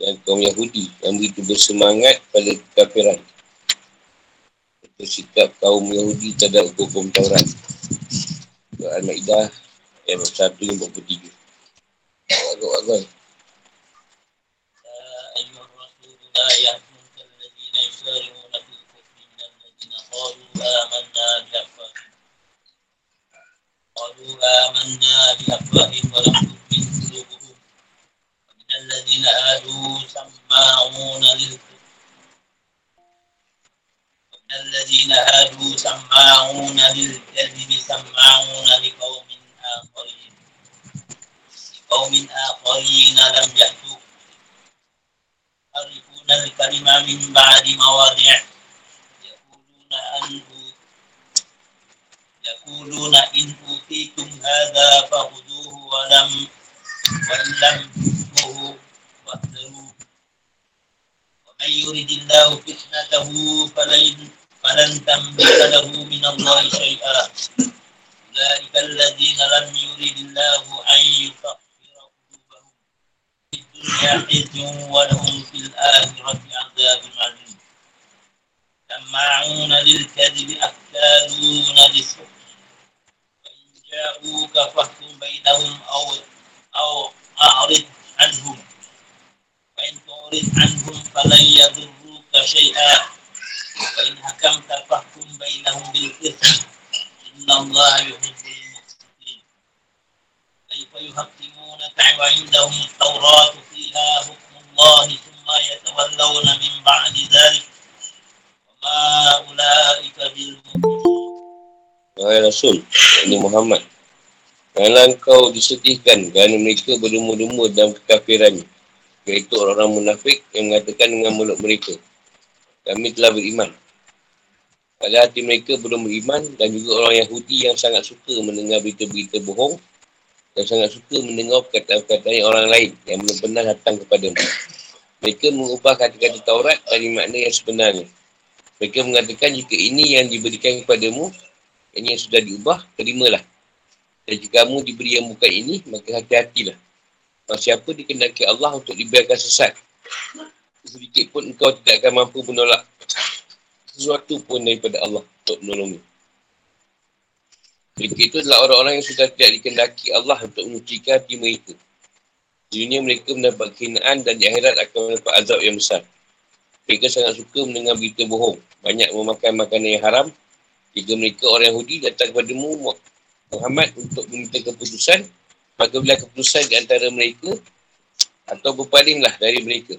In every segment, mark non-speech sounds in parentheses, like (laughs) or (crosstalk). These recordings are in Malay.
dan kaum Yahudi yang begitu bersemangat pada kekafiran. Itu sikap kaum Yahudi terhadap hukum Taurat. Al-Ma'idah ayat 1 yang 43. Agak-agak. قالوا آمنا بأفواههم ولم تؤمن قلوبهم ومن الذين هادوا سماعون ومن الذين هادوا سماعون للكذب سماعون لقوم آخرين. لقوم آخرين لم يأتوا يحرفون الكلمة من بعد مواضعه. يقولون أن يقولون إن أوتيتم هذا فخذوه ولم وإن يرد الله فتنته فلن فلن تملك له من الله شيئا. أولئك الذين لم يرد الله أن يطهر قلوبهم في الدنيا خزي ولهم في الآخرة عذاب عظيم سماعون للكذب أكالون للسحر جاءوك فاحكم بينهم أو أو أعرض عنهم. وإن تعرض عنهم فلن يضروك شيئا وإن حكمت فاحكم بينهم بالقسط إن الله يحب المقسطين كيف يحكمونك وعندهم التوراة فيها حكم الله ثم يتولون من بعد ذلك وما أولئك بالمؤمنين Wahai Rasul, ini Muhammad. Janganlah engkau disedihkan kerana mereka berlumur-lumur dalam kekafirannya. Iaitu orang-orang munafik yang mengatakan dengan mulut mereka. Kami telah beriman. Pada hati mereka belum beriman dan juga orang Yahudi yang sangat suka mendengar berita-berita bohong dan sangat suka mendengar perkataan-perkataan orang lain yang belum pernah datang kepada mereka. Mereka mengubah kata-kata Taurat dari makna yang sebenarnya. Mereka mengatakan jika ini yang diberikan kepadamu, ini yang sudah diubah, terimalah. Dan jika kamu diberi yang bukan ini, maka hati-hatilah. Maka siapa dikendaki Allah untuk dibiarkan sesat? Sedikit pun engkau tidak akan mampu menolak sesuatu pun daripada Allah untuk menolongmu. Mereka itu adalah orang-orang yang sudah tidak dikendaki Allah untuk menyucikan hati mereka. Di dunia mereka mendapat kehinaan dan di akhirat akan mendapat azab yang besar. Mereka sangat suka mendengar berita bohong. Banyak memakan makanan yang haram jika mereka orang Yahudi datang kepada Muhammad untuk meminta keputusan, maka bila keputusan di antara mereka, atau berpalinglah dari mereka.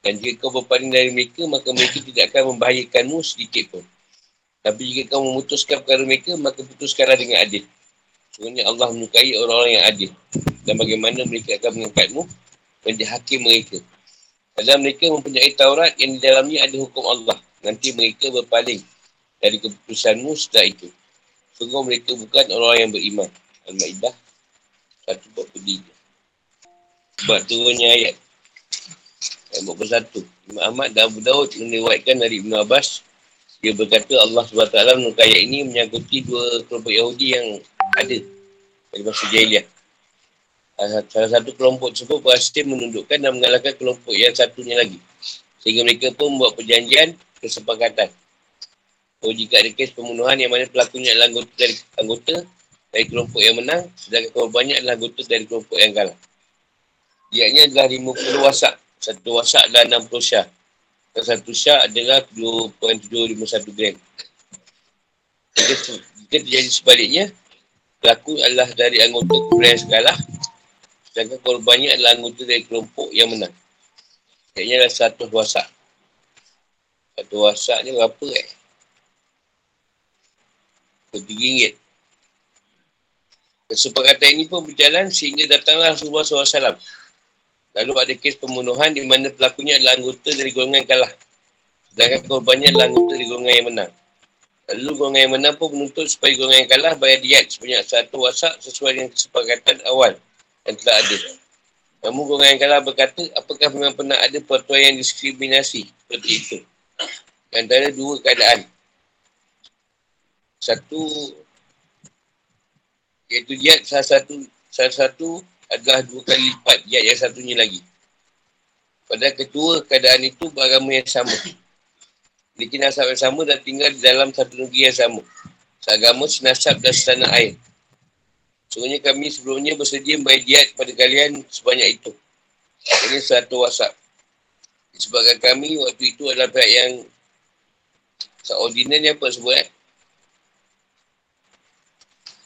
Dan jika kau berpaling dari mereka, maka mereka tidak akan membahayakanmu sedikit pun. Tapi jika kau memutuskan perkara mereka, maka putuskanlah dengan adil. Sebenarnya Allah menyukai orang-orang yang adil. Dan bagaimana mereka akan mengangkatmu menjadi hakim mereka. Dalam mereka mempunyai Taurat yang di dalamnya ada hukum Allah. Nanti mereka berpaling dari keputusanmu setelah itu. Sungguh mereka bukan orang yang beriman. Al-Ma'idah 143. Sebab turunnya ayat. Ayat 41. Imam Ahmad dan Abu Daud meniwaikan dari Ibn Abbas. Dia berkata Allah SWT menurut ayat ini menyangkuti dua kelompok Yahudi yang ada dari masa jahiliah. Salah satu kelompok tersebut berhasil menundukkan dan mengalahkan kelompok yang satunya lagi. Sehingga mereka pun membuat perjanjian kesepakatan Oh, jika ada kes pembunuhan yang mana pelakunya adalah anggota anggota dari kelompok yang menang, sedangkan korbannya adalah anggota dari kelompok yang kalah. Diaknya adalah 50 wasak. Satu wasak adalah 60 syah. Dan satu syah adalah 2.751 gram. Jika, jika terjadi sebaliknya, pelaku adalah dari anggota kelompok yang kalah, sedangkan korbannya adalah anggota dari kelompok yang menang. Diaknya adalah satu wasak. Satu wasak ni berapa eh? RM3. Kesepakatan ini pun berjalan sehingga datanglah Rasulullah SAW. Lalu ada kes pembunuhan di mana pelakunya adalah anggota dari golongan kalah. Sedangkan korbannya adalah anggota di golongan yang menang. Lalu golongan yang menang pun menuntut supaya golongan yang kalah bayar diat sebanyak satu wasak sesuai dengan kesepakatan awal yang telah ada. Namun golongan yang kalah berkata, apakah memang pernah ada peraturan yang diskriminasi seperti itu? Antara dua keadaan. Satu, iaitu diat salah satu, salah satu adalah dua kali lipat diat yang satunya lagi. Pada kedua keadaan itu beragama yang sama. Bikin asap yang sama dan tinggal di dalam satu negeri yang sama. Seagama, senasab dan setanah air. Sungguhnya kami sebelumnya bersedia membayar diat kepada kalian sebanyak itu. Ini satu wasap. Disebabkan kami waktu itu adalah pihak yang seordinan apa sebut eh?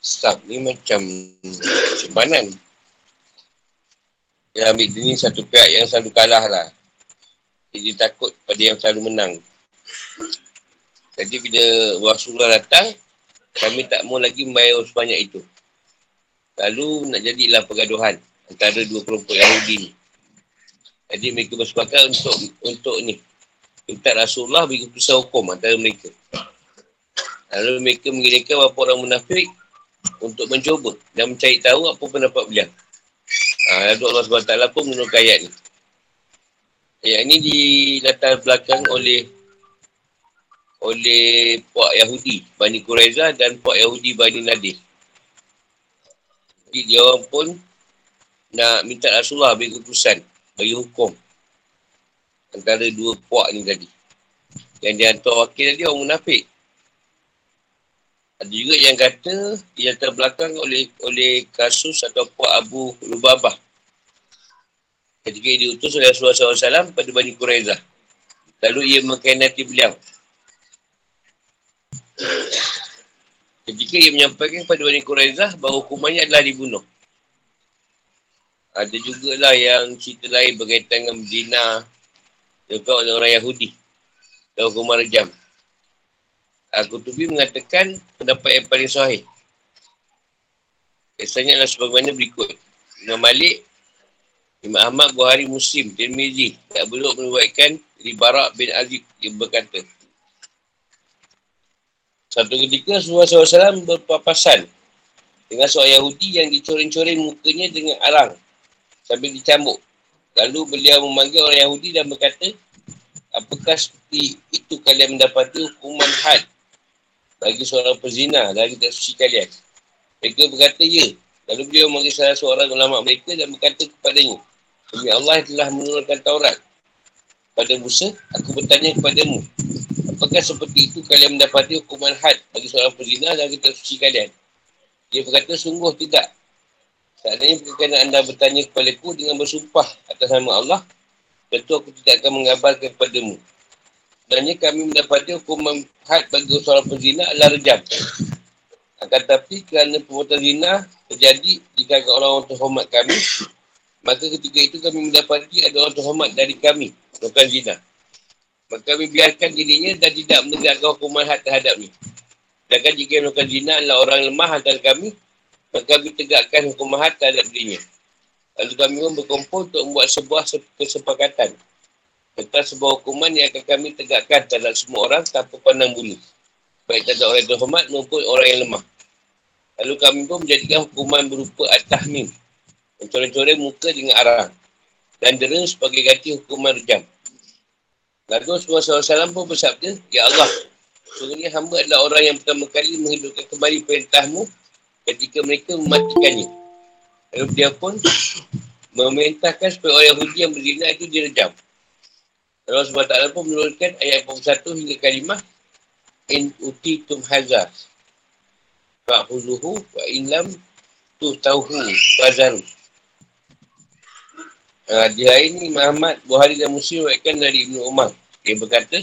Staff ni macam simpanan. Yang ambil dia ni satu pihak yang selalu kalah lah. Jadi takut pada yang selalu menang. Jadi bila Rasulullah datang, kami tak mau lagi membayar sebanyak itu. Lalu nak jadilah pergaduhan antara dua kelompok Yahudi ni. Jadi mereka bersepakat untuk untuk ni. Minta Rasulullah beri keputusan hukum antara mereka. Lalu mereka mengirimkan beberapa orang munafik untuk mencuba dan mencari tahu apa pendapat beliau. Ha, lalu Allah SWT pun menurut ayat ni. Ayat ni di latar belakang oleh oleh Puak Yahudi, Bani Quraiza dan Puak Yahudi, Bani Nadir. Jadi dia orang pun nak minta Rasulullah bagi keputusan, bagi hukum antara dua puak ni tadi. Yang dia hantar wakil tadi orang munafik. Ada juga yang kata di latar belakang oleh oleh kasus atau puak Abu Lubabah. Ketika dia diutus oleh Rasulullah SAW pada Bani Quraizah. Lalu ia mengkhianati beliau. Ketika ia menyampaikan kepada Bani Quraizah bahawa hukumannya adalah dibunuh. Ada juga lah yang cerita lain berkaitan dengan juga oleh orang Yahudi. Dan hukuman rejam. Al-Qutubi mengatakan pendapat yang paling sahih. Kesannya adalah sebagaimana berikut. Imam Malik, Imam Ahmad, Buhari, Muslim, Tirmizi. Tak belum menubuatkan Ribarak bin Azib yang berkata. Satu ketika Rasulullah SAW berpapasan dengan seorang Yahudi yang dicoreng-coreng mukanya dengan arang sambil dicambuk. Lalu beliau memanggil orang Yahudi dan berkata, apakah seperti itu kalian mendapati hukuman had bagi seorang pezina dari suci kalian? Mereka berkata, ya. Lalu beliau memanggil salah seorang ulama mereka dan berkata kepadanya, Demi Allah telah menurunkan Taurat pada Musa, aku bertanya kepadamu, apakah seperti itu kalian mendapati hukuman had bagi seorang pezina kita suci kalian? Dia berkata, sungguh tidak. Seandainya kerana anda bertanya kepada aku dengan bersumpah atas nama Allah, tentu aku tidak akan mengabarkan kepadamu. Sebenarnya kami mendapati hukuman had bagi seorang pezina adalah rejam. Akan tetapi kerana perbuatan zina terjadi di kalangan orang-orang terhormat kami, maka ketika itu kami mendapati ada orang terhormat dari kami, bukan zina. Maka kami biarkan dirinya dan tidak menegakkan hukuman had terhadapnya. Sedangkan jika yang melakukan zina adalah orang lemah antara kami, maka kami tegakkan hukuman had terhadap dirinya. Lalu kami pun berkumpul untuk membuat sebuah kesepakatan tentang sebuah hukuman yang akan kami tegakkan terhadap semua orang tanpa pandang bulu. Baik terhadap orang yang terhormat maupun orang yang lemah. Lalu kami pun menjadikan hukuman berupa at-tahmim. Mencoreng-coreng muka dengan arang. Dan dera sebagai ganti hukuman rejam. Lalu Rasulullah SAW pun bersabda, Ya Allah, sebenarnya hamba adalah orang yang pertama kali menghidupkan kembali perintahmu ketika mereka mematikannya. Lalu dia pun memerintahkan supaya orang Yahudi yang berzina itu direjam. Allah SWT pun menurunkan ayat 41 hingga kalimah In utitum hazar Fa'huzuhu wa inlam tu tauhu fazaru. Uh, di hari ini Muhammad Buhari dan Muslim wakilkan dari Ibn Umar. Dia berkata,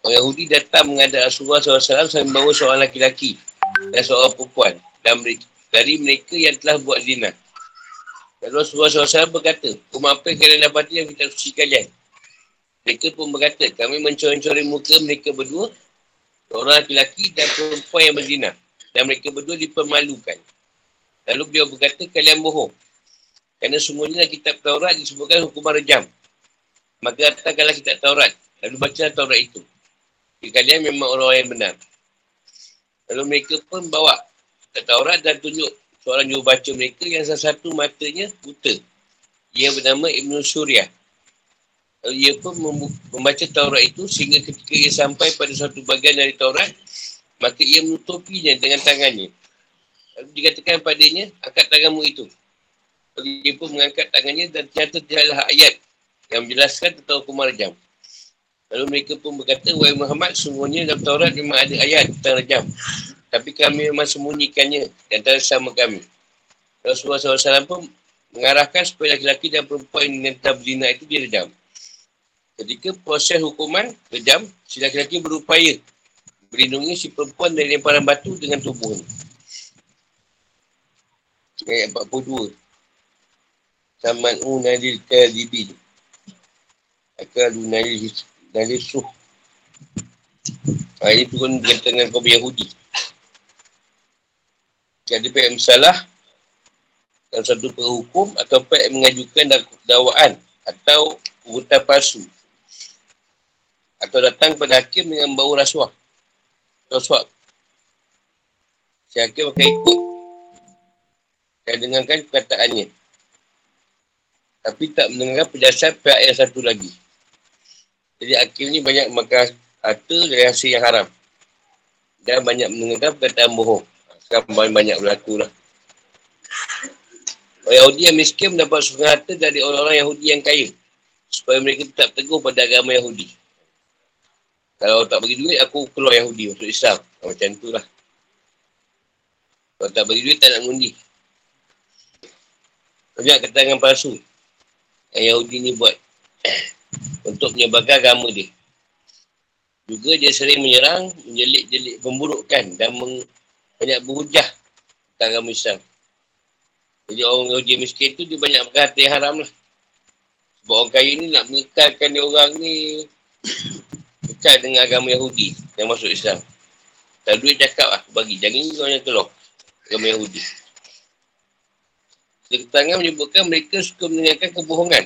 orang Yahudi datang menghadap Rasulullah SAW sambil membawa seorang laki-laki dan seorang perempuan dan mereka, dari mereka yang telah buat zina. Lalu Rasulullah SAW berkata, Kumapa yang kalian dapati yang kita suci kalian? Mereka pun berkata, kami mencoreng-coreng muka mereka berdua, seorang laki-laki dan perempuan yang berzina. Dan mereka berdua dipermalukan. Lalu beliau berkata, kalian bohong. Kerana semuanya kitab Taurat disebutkan hukuman rejam. Maka datangkanlah kitab Taurat Lalu baca Taurat itu. Jadi kalian memang orang yang benar. Lalu mereka pun bawa Taurat dan tunjuk seorang juru baca mereka yang salah satu matanya buta. Ia bernama Ibn Suryah. Lalu ia pun membaca Taurat itu sehingga ketika ia sampai pada satu bagian dari Taurat, maka ia menutupinya dengan tangannya. Lalu dikatakan padanya, angkat tanganmu itu. Lalu dia pun mengangkat tangannya dan ternyata tidaklah ayat yang menjelaskan tentang hukuman rejam. Lalu mereka pun berkata, Wahai Muhammad, semuanya dalam Taurat memang ada ayat tentang rejam. Tapi kami memang sembunyikannya di antara sama kami. Rasulullah SAW pun mengarahkan supaya laki-laki dan perempuan yang tetap berzina itu direjam. Ketika proses hukuman rejam, si laki-laki berupaya melindungi si perempuan dari lemparan batu dengan tubuhnya. Ayat 42. Saman'u nadil kadibin. Akalu nadil, nadil suh. Ha, ini turun berkaitan dengan kaum Yahudi. Jadi pihak salah dalam satu perhukum atau pihak mengajukan dakwaan atau urutan palsu. Atau datang pada hakim dengan bau rasuah. Rasuah. Si hakim akan ikut. Dan dengarkan perkataannya tapi tak mendengar penjelasan pihak yang satu lagi. Jadi akhir ni banyak makan harta dari hasil yang haram. Dan banyak mendengar perkataan bohong. Sekarang banyak berlaku lah. Orang Yahudi yang miskin mendapat sungai harta dari orang-orang Yahudi yang kaya. Supaya mereka tetap teguh pada agama Yahudi. Kalau tak bagi duit, aku keluar Yahudi untuk Islam. Macam tu lah. Kalau tak bagi duit, tak nak mengundi. Banyak keterangan palsu yang Yahudi ni buat (coughs) untuk menyebarkan agama dia. Juga dia sering menyerang, menjelik-jelik, memburukkan dan meng, banyak berhujah tentang agama Islam. Jadi orang Yahudi miskin tu dia banyak berkata haram lah. Sebab orang kaya ni nak mengekalkan dia orang ni kekal dengan agama Yahudi yang masuk Islam. Tak duit cakap lah bagi. Jangan ni orang yang keluar agama Yahudi. Keterangan menyebutkan mereka suka mendengarkan kebohongan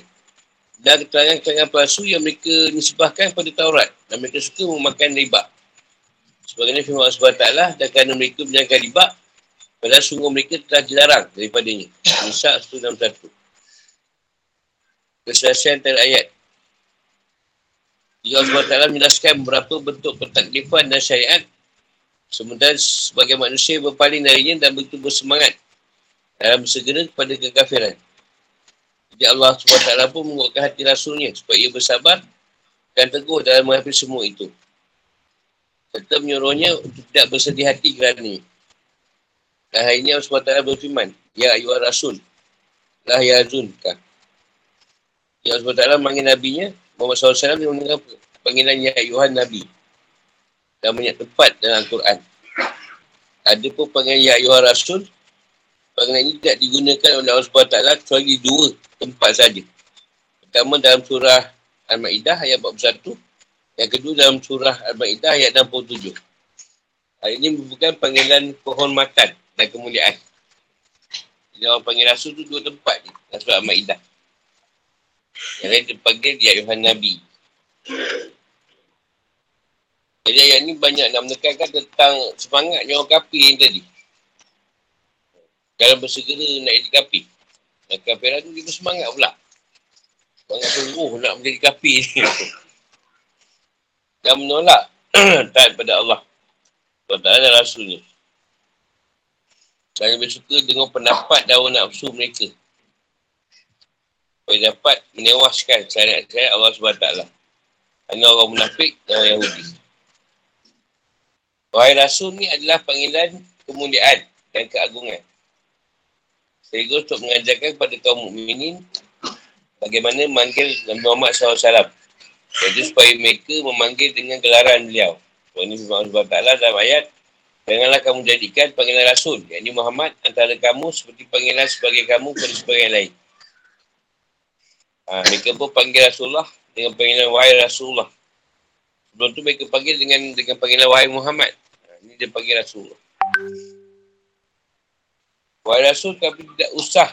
dan keterangan-keterangan palsu yang mereka nisbahkan pada Taurat dan mereka suka memakan riba. Sebagainya firman Allah SWT dan kerana mereka menjalankan riba padahal sungguh mereka telah dilarang daripadanya. Nisa 161. Keselesaian antara ayat. Allah SWT menjelaskan beberapa bentuk pentaklifan dan syariat sementara sebagai manusia berpaling darinya dan begitu bersemangat dalam segera kepada kekafiran. Jadi Allah SWT pun menguatkan hati Rasulnya supaya ia bersabar dan teguh dalam menghadapi semua itu. Serta menyuruhnya untuk tidak bersedih hati kerana Dan hari ini Allah SWT berfirman, Ya ayuhah Rasul, lah ya azunkah. Ya Allah SWT manggil Nabi-Nya, Muhammad SAW mendengar panggilan Ya ayuhah Nabi. Dan banyak tempat dalam Al-Quran. Ada pun panggilan Ya ayuhah Rasul, Panggilan ini tidak digunakan oleh Allah SWT kecuali dua tempat saja. Pertama dalam surah Al-Ma'idah ayat 41. Yang kedua dalam surah Al-Ma'idah ayat 67. Hal ini bukan panggilan kehormatan dan kemuliaan. Jadi orang panggil Rasul tu dua tempat ni. Dalam surah Al-Ma'idah. Yang lain dipanggil di Ayuhan Nabi. Jadi ayat ni banyak nak menekankan tentang semangatnya orang kafir yang tadi. Kalau bersegera nak jadi kapi. Dan kafiran tu dia bersemangat pula. Semangat sungguh nak menjadi kapi. Dan (laughs) menolak (clears throat) taat pada Allah. Tak ada rasulnya. Dan lebih suka dengan pendapat dan nafsu mereka. Supaya dapat menewaskan syariat-syariat Allah SWT. Hanya orang munafik dan orang Yahudi. Wahai Rasul ni adalah panggilan kemuliaan dan keagungan. Sehingga untuk mengajarkan kepada kaum mukminin bagaimana memanggil Nabi Muhammad SAW. Jadi supaya mereka memanggil dengan gelaran beliau. Sebab firman Allah Ta'ala dalam ayat Janganlah kamu jadikan panggilan Rasul. Yang ini Muhammad antara kamu seperti panggilan sebagai kamu kepada sebagai lain. Ha, mereka pun panggil Rasulullah dengan panggilan Wahai Rasulullah. Sebelum tu mereka panggil dengan dengan panggilan Wahai Muhammad. Ha, ini dia panggil Rasulullah. Wahai Rasul kami tidak usah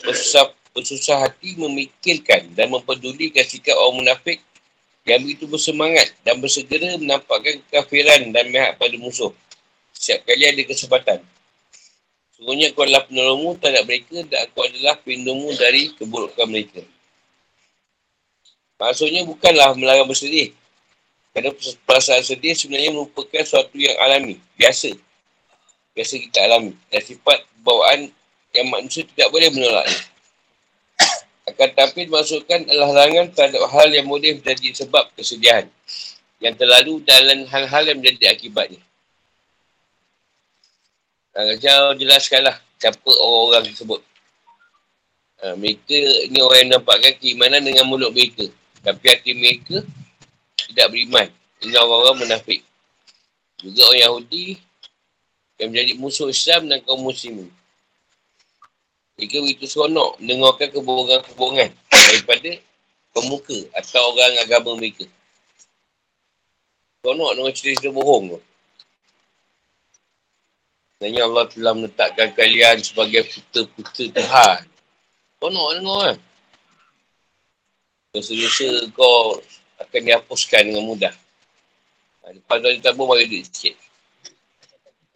bersusah, bersusah hati memikirkan dan mempedulikan sikap orang munafik yang begitu bersemangat dan bersegera menampakkan kekafiran dan mihak pada musuh. Setiap kali ada kesempatan. Sungguhnya kau adalah penolongmu terhadap mereka dan aku adalah pelindungmu dari keburukan mereka. Maksudnya bukanlah melarang bersedih. Kerana perasaan sedih sebenarnya merupakan sesuatu yang alami, biasa. Biasa kita alami. Dan sifat bawaan yang manusia tidak boleh menolaknya. Akan tetapi dimasukkan adalah larangan terhadap hal yang boleh menjadi sebab kesedihan. Yang terlalu dalam hal-hal yang menjadi akibatnya. Ha, jauh jelaskanlah siapa orang-orang tersebut. Ha, mereka ni orang yang nampakkan keimanan dengan mulut mereka. Tapi hati mereka tidak beriman. Ini orang-orang munafik. Juga orang Yahudi yang menjadi musuh Islam dan kaum muslimin. Mereka begitu seronok mendengarkan kebohongan-kebohongan daripada pemuka atau orang agama mereka. Seronok dengan cerita-cerita bohong tu. Sebenarnya Allah telah menetapkan kalian sebagai puta-puta Tuhan. Seronok dengar kan? Dosa-dosa kau akan dihapuskan dengan mudah. Ha, lepas tu dia tabur bagi duit sikit.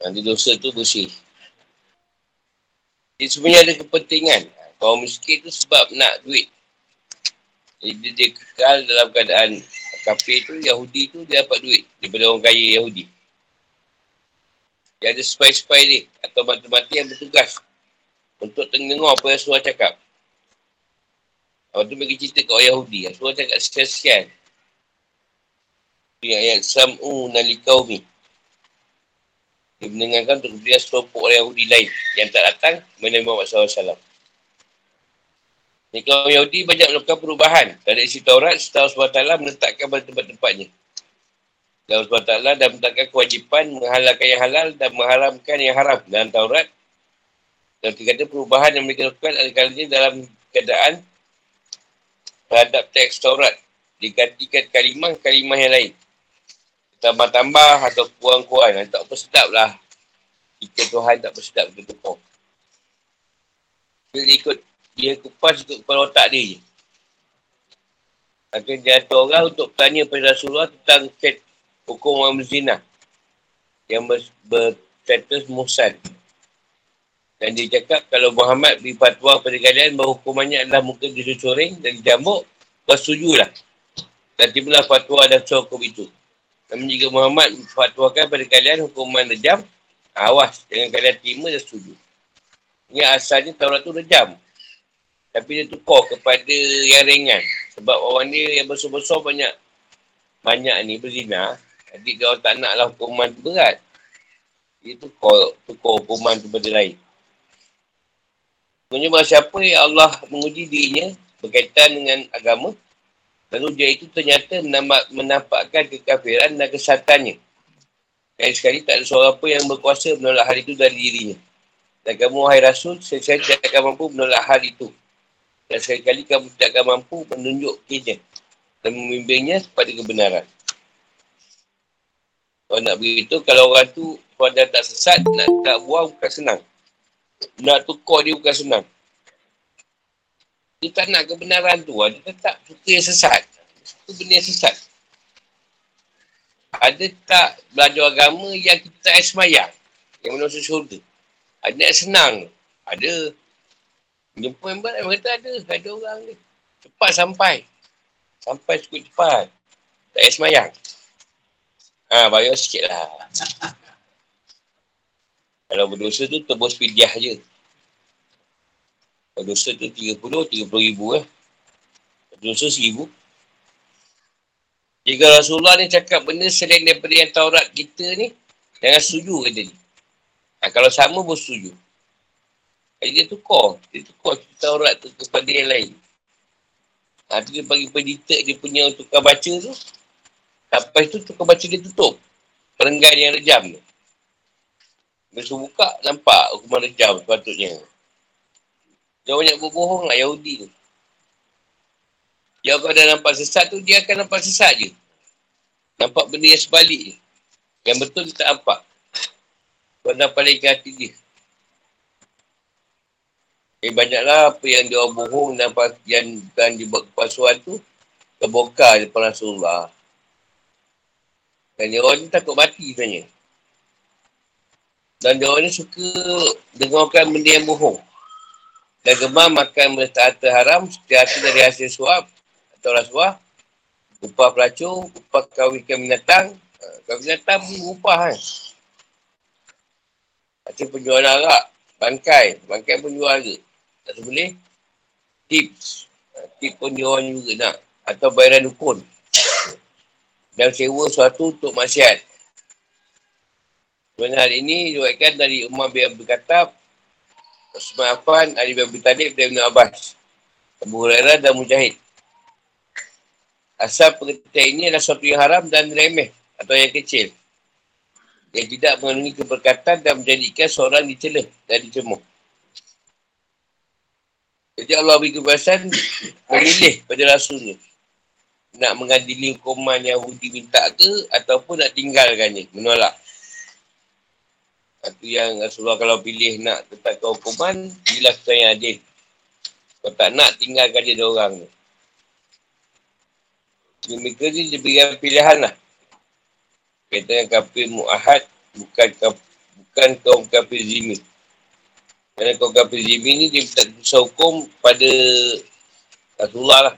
Nanti dosa tu bersih. Dia sebenarnya ada kepentingan. Kaum miskin tu sebab nak duit. Jadi dia kekal dalam keadaan kafir tu, Yahudi tu, dia dapat duit daripada orang kaya Yahudi. Dia ada spy-spy ni atau mati-mati yang bertugas untuk dengar apa yang Rasulullah cakap. Lepas tu bagi cerita kat orang Yahudi. Rasulullah cakap sekian-sekian. Ini ayat Sam'u nalikau ni. Dia mendengarkan untuk dia selompok orang Yahudi lain yang tak datang kepada Muhammad SAW. Ni kaum Yahudi banyak melakukan perubahan. Dari isi Taurat, Allah SWT menetapkan pada tempat-tempatnya. Allah SWT dan menetapkan kewajipan menghalalkan yang halal dan mengharamkan yang haram dalam Taurat. Dan kata perubahan yang mereka lakukan adalah dalam keadaan terhadap teks Taurat. Digantikan kalimah-kalimah yang lain tambah-tambah atau kurang-kurang. Tak apa sedap lah. Kita Tuhan tak apa sedap kita tukar. Dia ikut, dia kupas ikut kepala otak dia je. Akan jatuh orang untuk bertanya pada Rasulullah tentang hukum orang berzina. Yang ber, berstatus musan. Dan dia cakap kalau Muhammad beri fatwa pada kalian bahawa hukumannya adalah mungkin disusuring dan dijambuk, bersetujulah. Dan tibalah fatwa dan hukum itu. Namun jika Muhammad fatwakan pada kalian hukuman rejam, awas jangan kalian terima dan setuju. Ini asalnya Taurat tu rejam. Tapi dia tukar kepada yang ringan. Sebab orang ni yang besar-besar banyak banyak ni berzina. Jadi orang tak nak lah hukuman berat. Dia tukar, tukar hukuman tu pada lain. Bahawa siapa yang Allah menguji dirinya berkaitan dengan agama, Lalu dia itu ternyata menampakkan kekafiran dan kesatannya. Dan sekali tak ada seorang pun yang berkuasa menolak hal itu dari dirinya. Dan kamu, wahai Rasul, sekali tidak akan mampu menolak hal itu. Dan sekali-kali kamu tidak akan mampu menunjuk menunjukkannya dan memimpinnya kepada kebenaran. Kalau nak begitu, kalau orang tu kalau dia tak sesat, nak tak buang bukan senang. Nak tukar dia bukan senang. Dia tak nak kebenaran tu. Dia tetap suka yang sesat. Suka benda yang sesat. Ada tak belajar agama yang kita tak semayang? Yang masuk syurga? Ada yang senang? Ada. Jumpa yang berat, mereka ada. Ada orang ni. Cepat sampai. Sampai cukup cepat. Tak semayang. Ha, bayar sikit lah. Kalau berdosa tu, tebus pidiah je. Kalau dosa tu 30, 30 ribu eh. Dosa seribu. Jika Rasulullah ni cakap benda selain daripada yang Taurat kita ni, jangan setuju kata ni. Ha, kalau sama pun setuju. Jadi dia tukar. Dia tukar Taurat tu kepada yang lain. Ha, tu dia bagi pendidik dia punya tukar baca tu. Sampai tu tukar baca dia tutup. Perenggan yang rejam tu. Dia buka, nampak hukuman rejam sepatutnya. Dia banyak berbohong lah Yahudi tu. Dia kalau dah nampak sesat tu, dia akan nampak sesat je. Nampak benda yang sebalik je. Yang betul dia tak nampak. Kau dah paling hati dia. Eh banyaklah apa yang dia bohong dan yang bukan dibuat kepasuan tu. Terbuka depan Rasulullah. Dan dia orang ni takut mati sebenarnya. Dan dia orang suka dengarkan benda yang bohong. Dan gemar makan benda tak haram setiap dari hasil suap atau rasuah. Upah pelacur, upah kawinkan binatang. Ha, kawin binatang pun upah kan. Macam penjualan arak, bangkai. Bangkai pun jual ke. Tak boleh. Tips. Ha, tips pun dia orang juga nak. Atau bayaran dukun dan sewa suatu untuk maksiat. Sebenarnya hari ini diwakilkan dari Umar bin Abu Khattab, Osman Affan, Ali bin Abi Talib dan Ibn Abbas, Abu Hurairah dan Mujahid. Asal pengertian ini adalah sesuatu yang haram dan remeh atau yang kecil. Yang tidak mengandungi keberkatan dan menjadikan seorang dicela dan dicemuk. Jadi Allah beri kebebasan (coughs) memilih pada rasulnya nak mengadili hukuman Yahudi minta ke ataupun nak tinggalkannya, menolak. Itu yang Rasulullah kalau pilih nak tetapkan hukuman, jelas tu yang adil. Kalau tak nak, tinggalkan dia orang ni. Mereka ni diberikan pilihan lah. Kata yang kafir mu'ahad, bukan, bukan kaum kafir zimi. Kerana kaum kafir zimi ni dia tak bisa hukum pada Rasulullah lah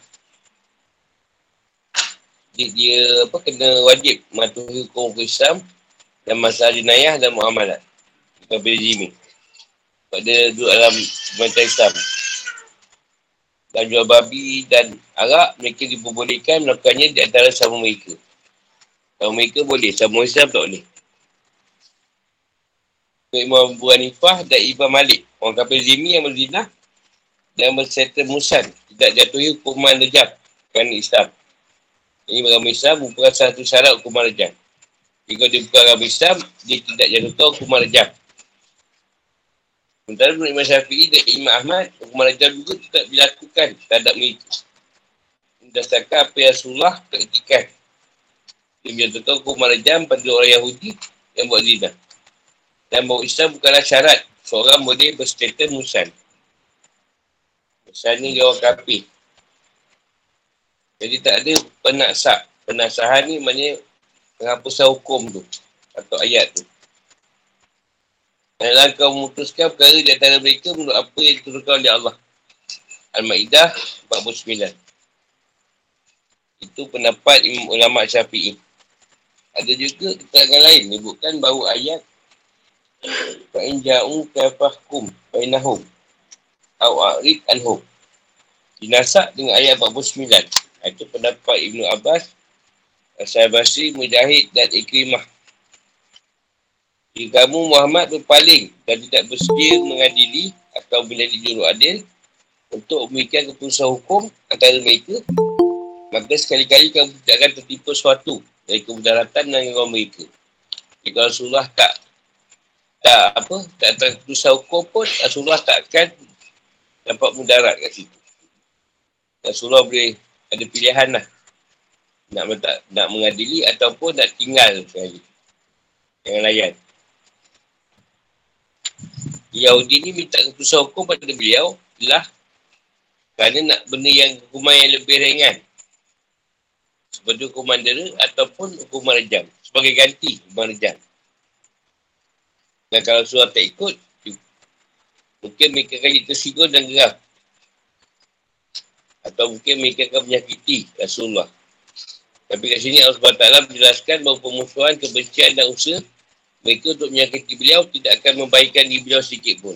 dia, dia apa kena wajib mematuhi hukum Islam dan masalah jenayah dan muamalat. Jimi. Sebab dia duduk dalam pemerintah Islam. Dan jual babi dan arak, mereka diperbolehkan melakukannya di antara sama mereka. Sama mereka boleh, sama Islam tak boleh. Imam Abu Hanifah dan Ibn Malik. Orang kapal zimi yang berzinah dan bersetel musan. Tidak jatuhi hukuman lejap kerana Islam. Ini agama Islam merupakan satu syarat hukuman rejam. Jika dia bukan agama Islam, dia tidak jatuhkan hukuman rejam. Sementara menurut Imam Syafi'i dan Imam Ahmad, hukuman rejam juga tidak dilakukan terhadap mereka. Berdasarkan apa yang Rasulullah keetikan. Dia menjatuhkan hukuman rejam pada orang Yahudi yang buat zina. Dan bahawa Islam bukanlah syarat seorang boleh berstatus musan. Misalnya dia orang kafir. Jadi tak ada penaksak. Penaksahan ni maknanya penghapusan hukum tu. Atau ayat tu. Dalam kau memutuskan perkara di antara mereka menurut apa yang diturunkan oleh Allah. Al-Ma'idah 49. Itu pendapat Imam Ulama Syafi'i. Ada juga keterangan lain menyebutkan bahawa ayat Fa'in ja'u kafahkum Fa'inahum Awa'rid anhum Dinasak dengan ayat 49 itu pendapat Ibnu Abbas, Asal Basri, Mujahid dan Ikrimah. Jika kamu Muhammad berpaling dan tidak bersedia mengadili atau menjadi juru adil untuk memikirkan keputusan hukum antara mereka, maka sekali-kali kamu tidak akan tertipu sesuatu dari kemudaratan dan orang mereka. Jika Rasulullah tak tak apa, tak ada keputusan hukum pun, Rasulullah tak akan dapat mudarat kat situ. Rasulullah boleh ada pilihan lah. Nak, tak, nak mengadili ataupun nak tinggal sekali. Jangan layan. Yahudi ni minta keputusan hukum pada beliau lah kerana nak benda yang hukuman yang lebih ringan. Seperti hukuman dera ataupun hukuman rejam. Sebagai ganti hukuman rejam. Dan kalau surah tak ikut, mungkin mereka akan tersinggung dan gerak. Atau mungkin mereka akan menyakiti Rasulullah. Tapi kat sini Allah SWT menjelaskan bahawa pemusuhan, kebencian dan usaha mereka untuk menyakiti beliau tidak akan membaikkan diri beliau sedikit pun.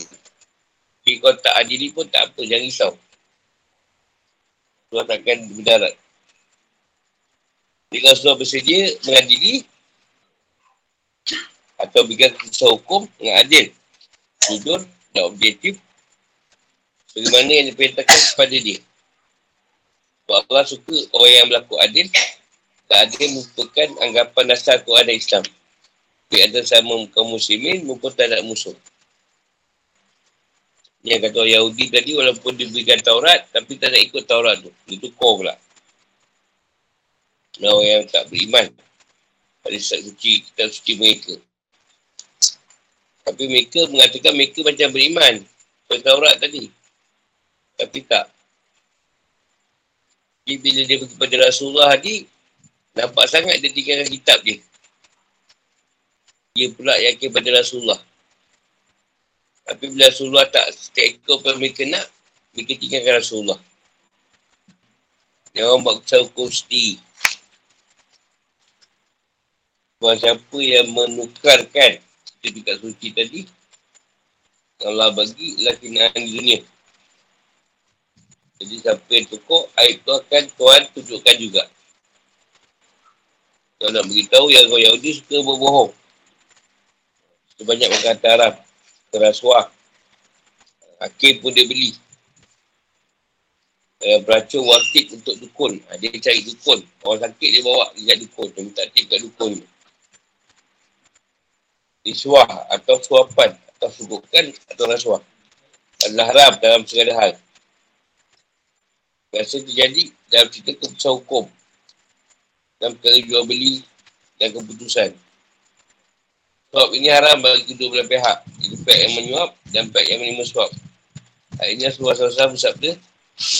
Jadi kalau tak adili pun tak apa, jangan risau. Tuhan takkan berdarat. Jadi kalau Rasulullah bersedia mengadili atau berikan kisah hukum dengan adil, jujur dan objektif bagaimana yang diperintahkan kepada dia. Sebab Allah suka orang yang berlaku adil tak ada merupakan anggapan dasar Quran dan Islam. Baik ada sama kaum muslimin maupun tak musuh. Yang kata Yahudi tadi walaupun diberikan Taurat tapi tak nak ikut Taurat tu. Itu kau pula. Orang yang tak beriman pada saat suci, kita suci mereka. Tapi mereka mengatakan mereka macam beriman pada Taurat tadi. Tapi tak. Jadi bila dia pergi pada Rasulullah tadi, nampak sangat dia tinggalkan kitab dia. Dia pula yakin pada Rasulullah. Tapi bila Rasulullah tak stay ikut apa mereka nak, mereka tinggalkan Rasulullah. Dia orang buat kesal hukum. Buat siapa yang menukarkan sertifikat suci tadi, Allah bagi lakinan dunia. Jadi siapa yang tukar, aib tu akan Tuhan tunjukkan juga. Kalau nak beritahu yang orang Yahudi suka berbohong. Sebanyak berkata Arab. Kerasuah. Hakim pun dia beli. Eh, beracun waktik untuk dukun. Ha, dia cari dukun. Orang sakit dia bawa dia dukun. Dia minta tip kat dukun. Risuah atau suapan. Atau subukan atau rasuah. Adalah haram dalam segala hal. Biasa terjadi dalam cerita keputusan hukum. Dalam perkara jual beli dan keputusan. Sebab ini haram bagi kedua belah pihak. Itu pihak yang menyuap dan pihak yang menerima suap. Hari ini Rasulullah SAW bersabda,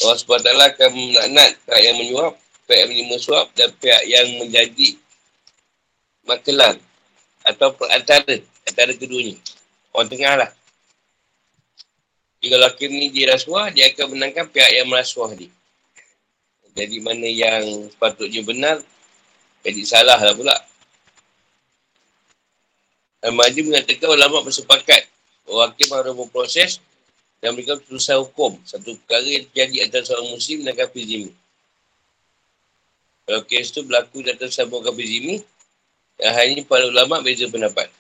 Allah SWT akan menaknat pihak yang menyuap, pihak yang menerima suap dan pihak yang menjadi makelan atau perantara antara keduanya. Orang tengah lah. Jika lelaki ni dia rasuah, dia akan menangkan pihak yang merasuah dia. Jadi mana yang sepatutnya benar, jadi salah lah pula. Al-Mahdi mengatakan ulama bersepakat. Orang hakim harus memproses dan memberikan keputusan hukum. Satu perkara yang terjadi antara seorang muslim dan kafir zimi. Kalau kes itu berlaku di atas sebuah kafir zimi, dan hal ini para ulama beza pendapat.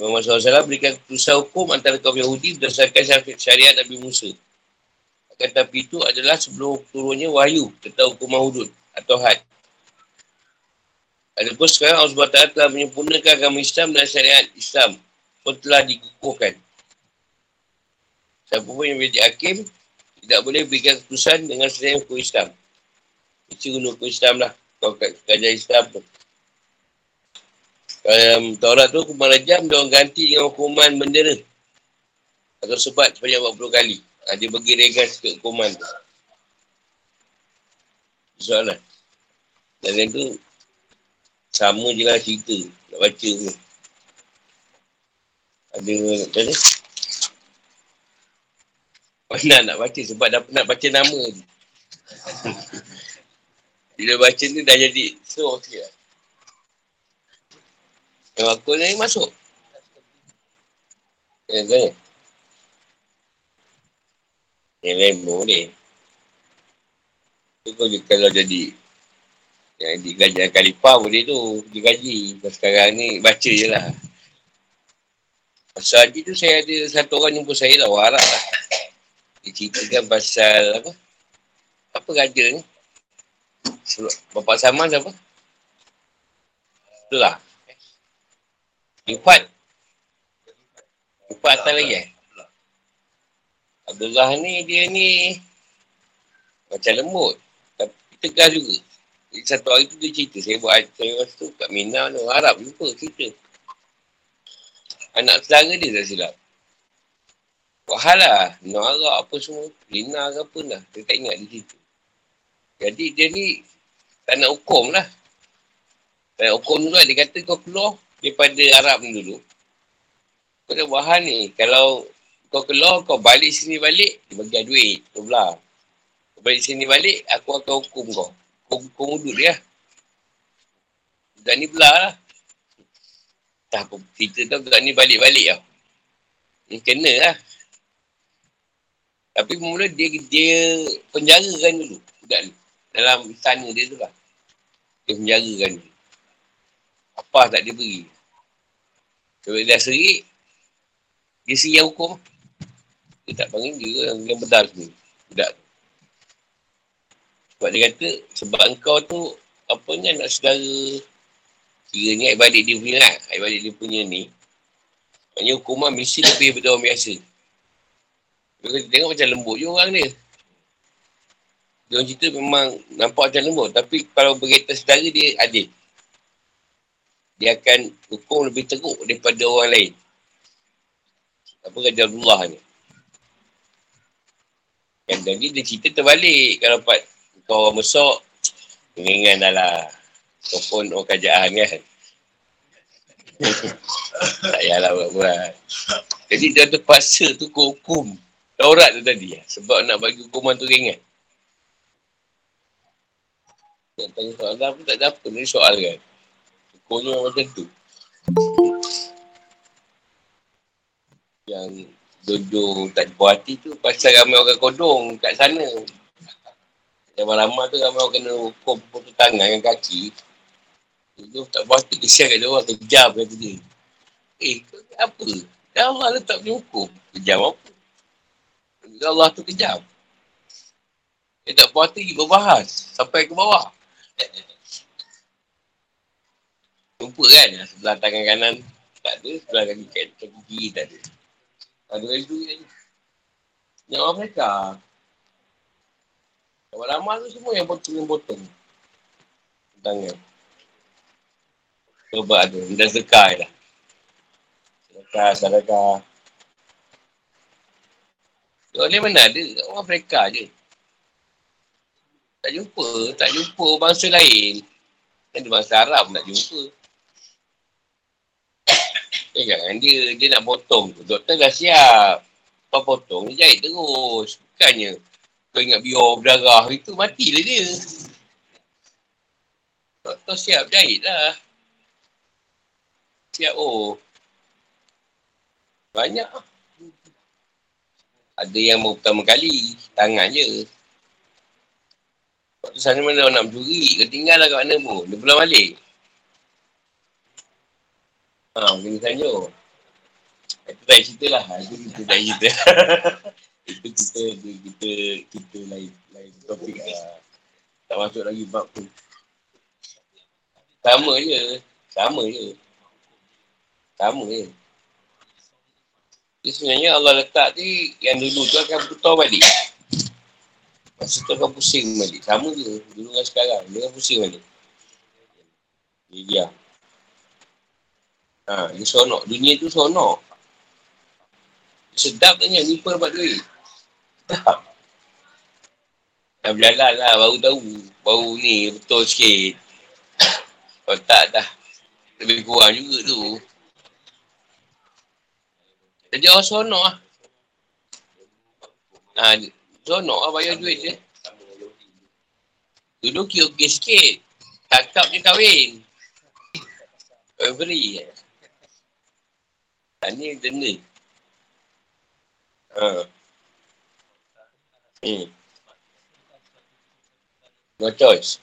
Muhammad SAW berikan keputusan hukum antara kaum Yahudi berdasarkan syariat Nabi Musa. Tetapi itu adalah sebelum turunnya wahyu tentang hukuman hudud atau had. Adapun sekarang Allah SWT telah menyempurnakan agama Islam dan syariat Islam pun telah dikukuhkan. Siapa pun yang menjadi hakim tidak boleh berikan keputusan dengan selain hukum Islam. Itu guna hukum Islam lah. Kau kajian Islam tu. Dalam Taurat tu hukuman rajam dia orang ganti dengan hukuman bendera. Atau sebat sebanyak 40 kali. Ha, dia bagi regas ke hukuman tu. Soalan. Dan yang tu, sama je lah cerita. Nak baca tu. Ada (laughs) nak tanya? Mana nak baca sebab dah nak baca nama tu. (laughs) Bila baca ni dah jadi so okey lah. Yang aku ni masuk. Ya, tanya. Yang lain boleh. Tu kau kalau jadi yang digaji kalipah boleh tu. Digaji. Sekarang ni baca je lah. Pasal tu saya ada satu orang jumpa saya lah. Arab lah. Dia ceritakan pasal apa. Apa raja ni? Bapak Saman siapa? Itulah. Ifat. Ifat atas lagi eh? Abdullah ni dia ni macam lembut tapi tegas juga. Jadi satu hari tu dia cerita, saya buat saya rasa tu kat Mina orang Arab lupa cerita. Anak saudara dia tak silap. Buat hal lah, nak Arab apa semua, Lina ke apa lah, dia tak ingat di situ. Jadi dia ni tak nak hukum lah. Tak nak hukum dulu lah, dia kata kau keluar daripada Arab ni dulu. Kau dah buat hal ni, kalau kau keluar, kau balik sini balik, dia bagi duit, tu belah. Kau balik sini balik, aku akan hukum kau. Kau hukum udut dia. Budak ni belah lah. Tak apa, kita tahu budak ni balik-balik lah. Ni kena lah. Tapi mula dia, dia penjarakan dulu, budak ni. Dalam istana dia tu lah. Dia penjarakan dulu. Apa tak dia beri. Sebab dia serik, dia siap hukum. Dia tak panggil dia yang, yang bedal ni. Budak tu. Sebab dia kata, sebab engkau tu, apa ni anak saudara, kira ni adik dia punya lah. Adik dia punya ni. Maksudnya hukuman mesti lebih daripada orang biasa. Dia kata, tengok macam lembut je orang dia. Dia orang cerita memang nampak macam lembut. Tapi kalau berkaitan saudara dia adil. Dia akan hukum lebih teruk daripada orang lain. Apa kata Allah ni? Jadi dia cerita terbalik. Kalau dapat kau orang mesok, ingat dah lah. Kau pun orang kerajaan kan. (laughs) tak payahlah buat-buat. Jadi dia terpaksa tu hukum. Taurat tu tadi. Sebab nak bagi hukuman tu ringan. Nak tanya soalan pun tak ada apa ni soal kan. Hukumnya macam tu. Yang Jojo tak puas hati tu pasal ramai orang kodong kat sana. Yang lama tu ramai orang kena hukum putus tangan dengan kaki. Jojo tak puas hati kesian kat dia orang kejam kata dia. Eh, apa? Ya Allah letak punya hukum. Kejam apa? Ya Allah tu kejam. Dia tak puas hati berbahas sampai ke bawah. Jumpa kan sebelah tangan kanan tak ada, sebelah kaki kiri tak ada. Ada lagi tu kan. Yang orang Kawan lama tu semua yang potong-potong. Tangan. Coba ada. Dah sekai lah. Sedekah, sedekah. Orang ni mana ada? Orang mereka je. Tak jumpa. Tak jumpa bangsa lain. Kan bangsa Arab nak jumpa. (coughs) Eh jangan dia, dia nak potong tu. Doktor dah siap. Kau potong, dia jahit terus. Bukannya kau ingat biar berdarah itu, matilah dia. Doktor siap jahit lah. Siap oh. Banyak Ada yang baru pertama kali. Tangan je. Waktu sana mana nak mencuri. Kau tinggal lah kat mana pun. Dia pulang balik. Ha, mungkin tanya. Itu tak cerita lah. Itu tak cerita. (laughs) itu kita, kita, kita, kita lain, lain topik lah. Tak masuk lagi bab tu. Sama je. Sama je. Sama je. Jadi sebenarnya Allah letak ni yang dulu tu akan putar balik. Masa tu akan pusing balik. Sama je. Dulu dengan sekarang. Dia akan pusing balik. Dia. Ha, dia sonok. Dunia tu sonok. Sedap tanya, ni pun dapat duit. Sedap. Dah berjalan lah, baru tahu. Baru ni, betul sikit. Kalau tak dah. Lebih kurang juga tu. Jadi orang sonok lah. Ha, sonok lah bayar duit dia. Dulu kira okey sikit. Takap dia kahwin. Beri. Tak ni denda. Ha. Hmm. No choice.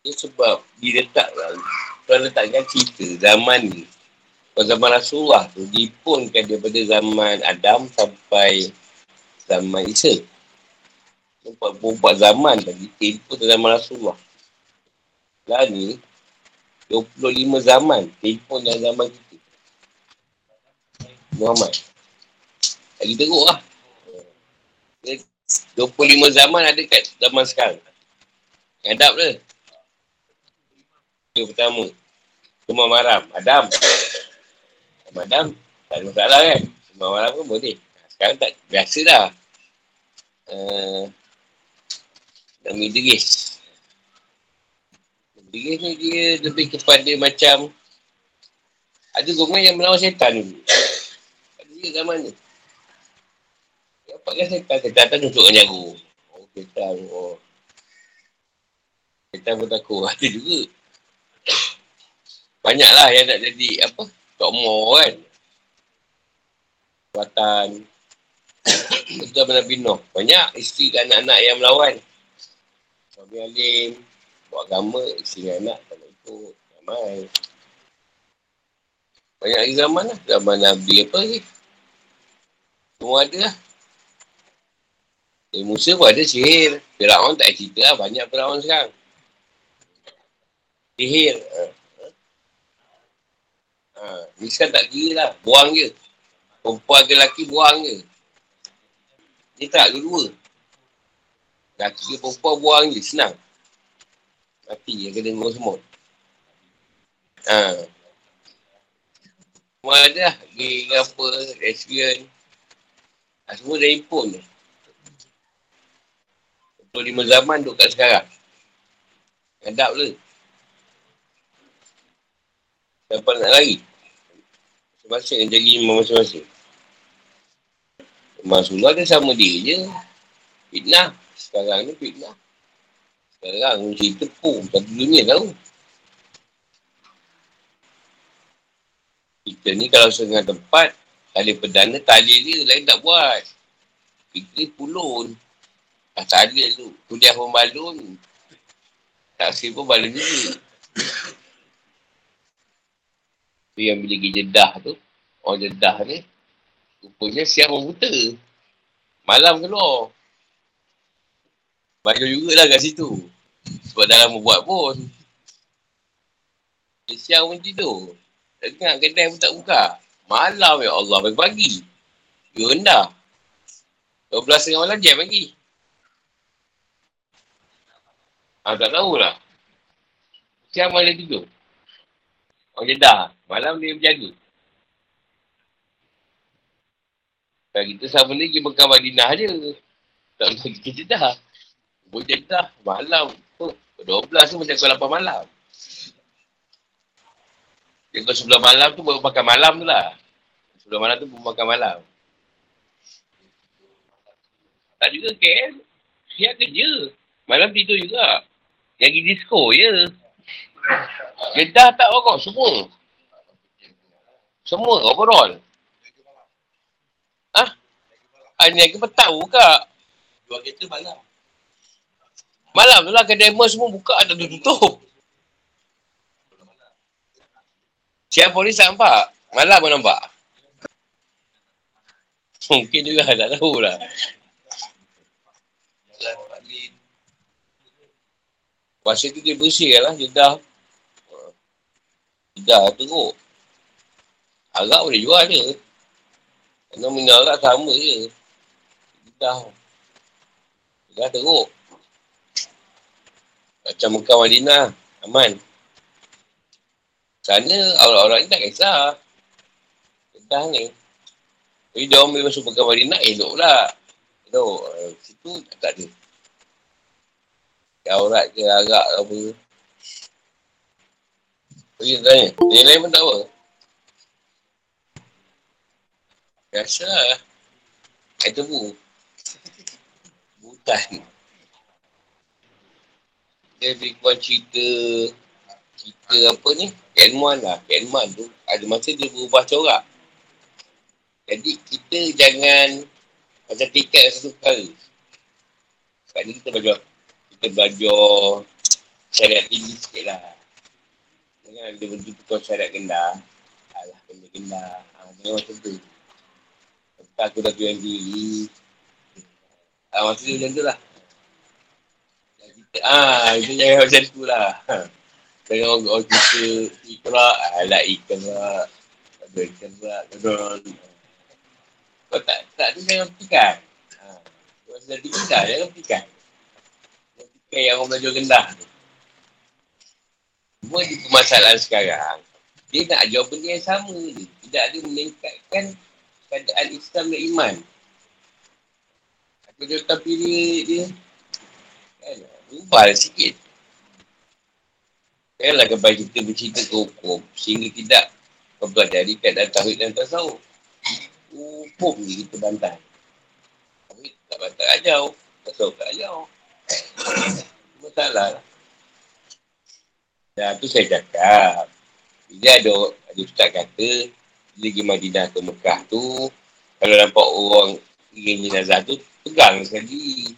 Ini sebab diletakkan, kalau letakkan cerita zaman ni, zaman Rasulullah tu, dipunkan daripada zaman Adam sampai zaman Isa. Empat-empat zaman tadi, tempoh zaman Rasulullah. Lah ni, 25 zaman telefon dalam zaman kita. Muhammad. Lagi teruk lah. 25 zaman ada kat zaman sekarang. Adab dia. Yang pertama. Semua maram. Adam. Adam. Tak ada masalah kan. Semua maram pun boleh. Sekarang tak biasa dah. Uh, Nama Idris. Dia ni dia lebih kepada macam ada golongan yang melawan setan dulu. Dia ni. Dia dapatkan setan, setan tak tunjuk dengan jago. Oh, setan, oh. Setan pun takut. Ada juga. (coughs) Banyaklah yang nak jadi apa? Tok Mo kan. Kuatan. (coughs) Apa Nabi Noh. Banyak isteri dan anak-anak yang melawan. Suami Alim buat agama, isteri anak tak nak ikut. Ramai. Banyak lagi zaman lah. Zaman Nabi apa lagi. Semua ada lah. Eh, Musa pun ada sihir. Fir'aun tak cerita lah. Banyak Fir'aun sekarang. Sihir. Ha. Ha. Ni sekarang tak kira lah. Buang je. Perempuan ke lelaki buang je. Ni tak dua-dua. Lelaki ke perempuan buang je. Senang. Mati yang kena ngurus semut. Ha. Semua ada lah. Pergi apa, lesbian. Ha, semua dah impun tu. 25 zaman duduk kat sekarang. Hadap le. Siapa nak lari? Masing-masing yang jadi imam masing-masing. Rasulullah dia sama dia je. Fitnah. Sekarang ni fitnah. Sekarang cerita pun satu dunia tahu. Kita ni kalau setengah tempat, tali perdana, tali dia lain tak buat. Kita pulun. Ah, tali tu. Kuliah pun balun. Taksi pun balun juga. Tu yang bila pergi jedah tu. Orang jedah ni. Rupanya siap orang buta. Malam keluar. Baju jugalah kat situ. Sebab dah lama buat pun. Siang pun tidur. Dengar kedai pun tak buka. Malam ya Allah pagi-pagi. Ya rendah. 12 tengah malam jam lagi. Ah, tak tahulah. Siang malam tidur. Orang jedah. Malam dia berjaga. Kalau kita sama ni pergi Mekah Madinah je. Tak nak kita jedah. Buat jedah malam. Oh, 12 tu macam kau 8 malam. Dia kau sebelah malam tu baru makan malam tu lah. Sebelah malam tu baru makan malam. Tak juga KL. Siap kerja. Malam tidur juga. Yang pergi disco je. Jedah tak rokok semua. Semua overall. Ah, ni aku tahu kak. Jual kereta malam. Malam tu lah kedai semua buka ada tutup. Siap polis tak nampak? Malam pun nampak? Mungkin juga tak tahu lah. Masa tu dia bersih lah, jedah. Jedah teruk. Agak boleh jual dia. Kerana minyak agak sama je. Dah. Dah teruk. Macam Mekah Madinah. Aman. Sana orang-orang ni tak kisah. Dah ni. Jadi dia orang masuk Mekah Madinah elok pula. Elok. Eh, situ tak ada. Aurat ke agak ke apa. Pergi tanya. Yang lain pun tak apa. Biasa lah. Itu bu hutan. Dia lebih kurang cerita cerita apa ni? Kelman lah. Kelman tu ada masa dia berubah corak. Jadi kita jangan macam tiket satu perkara. Sebab ni kita belajar kita belajar syariat tinggi sikit lah. Jangan ada bentuk tukar syariat gendah. Alah, kena gendah. Ha, jangan macam tu. Sebab aku dah tuan diri, Ah, maksudnya macam tu lah. Ah, itu jangan macam tu lah. (laughs) Jangan orang, orang kita ikrak, alat ikrak, ada ikrak, ada Kau tak, tak tu jangan petikan. Ha. Kau sudah dah, jangan petikan. Jangan petikan yang orang belajar gendah tu. Semua di permasalahan sekarang, dia nak jawab benda yang sama ni. Tidak ada meningkatkan keadaan Islam dan iman. Kerja tapi dia, dia kan, ubah lah sikit. Janganlah kepada kita bercerita ke hukum sehingga tidak mempelajari keadaan tawhid dan tasawuf. Hukum ni kita bantai. Tawhid tak bantai ajau. Tasawuf tak ajau. Masalah lah. Tu saya cakap. Bila ada, ada ustaz kata, bila pergi Madinah ke Mekah tu, kalau nampak orang ingin jenazah tu, Pegang sekali.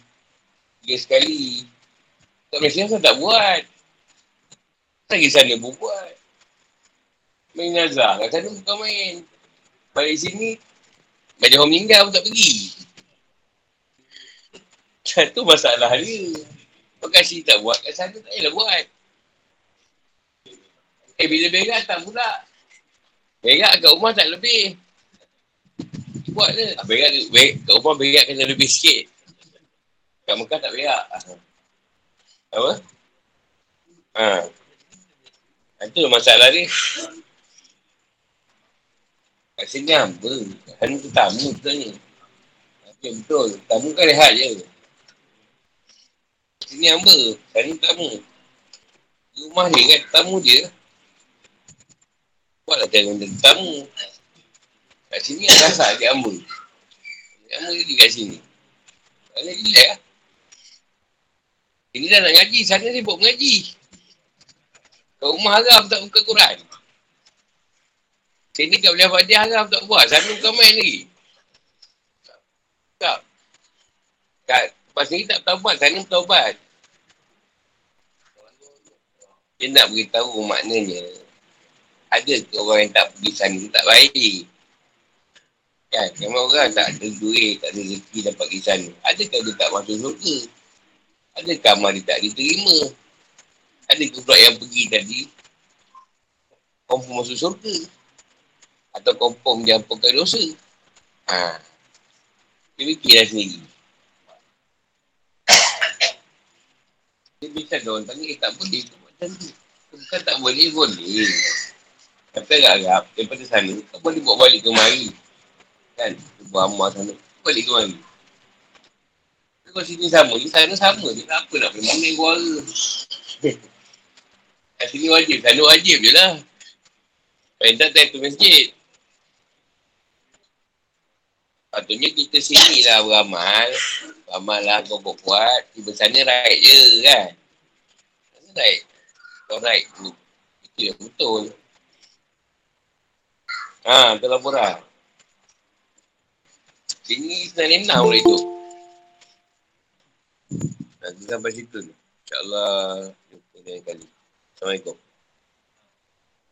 Tiga sekali. Tak Malaysia saya tak buat. Lagi sana pun buat. Main nazar. Kat sana bukan main. Balik sini. Bagi orang meninggal pun tak pergi. (laughs) Itu masalah dia. Kau kasih tak buat kat sana tak payahlah buat. Eh bila berak tak pula. Berak kat rumah tak lebih buat je. Ah, berak, kat rumah berak kena lebih sikit. Kat Mekah tak berak. Apa? Ha. Itu masalah ni. Kat sini apa? Kan tu tamu sebenarnya. Ya betul. Tamu kan rehat je. Sini hamba. Sana tamu. Rumah dia kan tamu dia. Buatlah jangan ada tamu. Kat sini ada rasa dia hamba. Hamba jadi kat sini. Sana relax lah. Ini dah nak ngaji. Sana dia buat mengaji. Kat rumah haram tak buka Quran. Sini kat boleh dia haram tak buat. Sana bukan main lagi. Tak. Kat Lepas ni tak bertawabat, sana bertawabat. Dia nak beritahu maknanya. Ada ke orang yang tak pergi sana, tak baik. Kan, memang orang tak ada duit, tak ada rezeki dapat pergi sana. Adakah dia tak masuk surga? Adakah amal dia tak diterima? Adakah pula yang pergi tadi, confirm masuk surga? Atau confirm dia ampunkan dosa? Ha. Dia fikirlah sendiri. (coughs) Dia bisa ada orang tanya, eh tak boleh tu macam tu. Bukan tak boleh, boleh. Kata agak-agak, daripada sana, tak boleh buat balik ke mari. Kan? Buat amal sana, balik ke mari. Kalau sini sama, di sana sama je. Tak apa nak pergi mana suara. Kat sini wajib, sana wajib je lah. Paling tak tak tu masjid. Patutnya kita sini lah beramal. Beramal lah kau buat. Tiba sana right je kan. Sana right. Kau right. Itu yang betul. Ha, tu laporan. Sini senang enam lah itu. Nanti sampai situ. InsyaAllah. Jumpa lain kali. Assalamualaikum.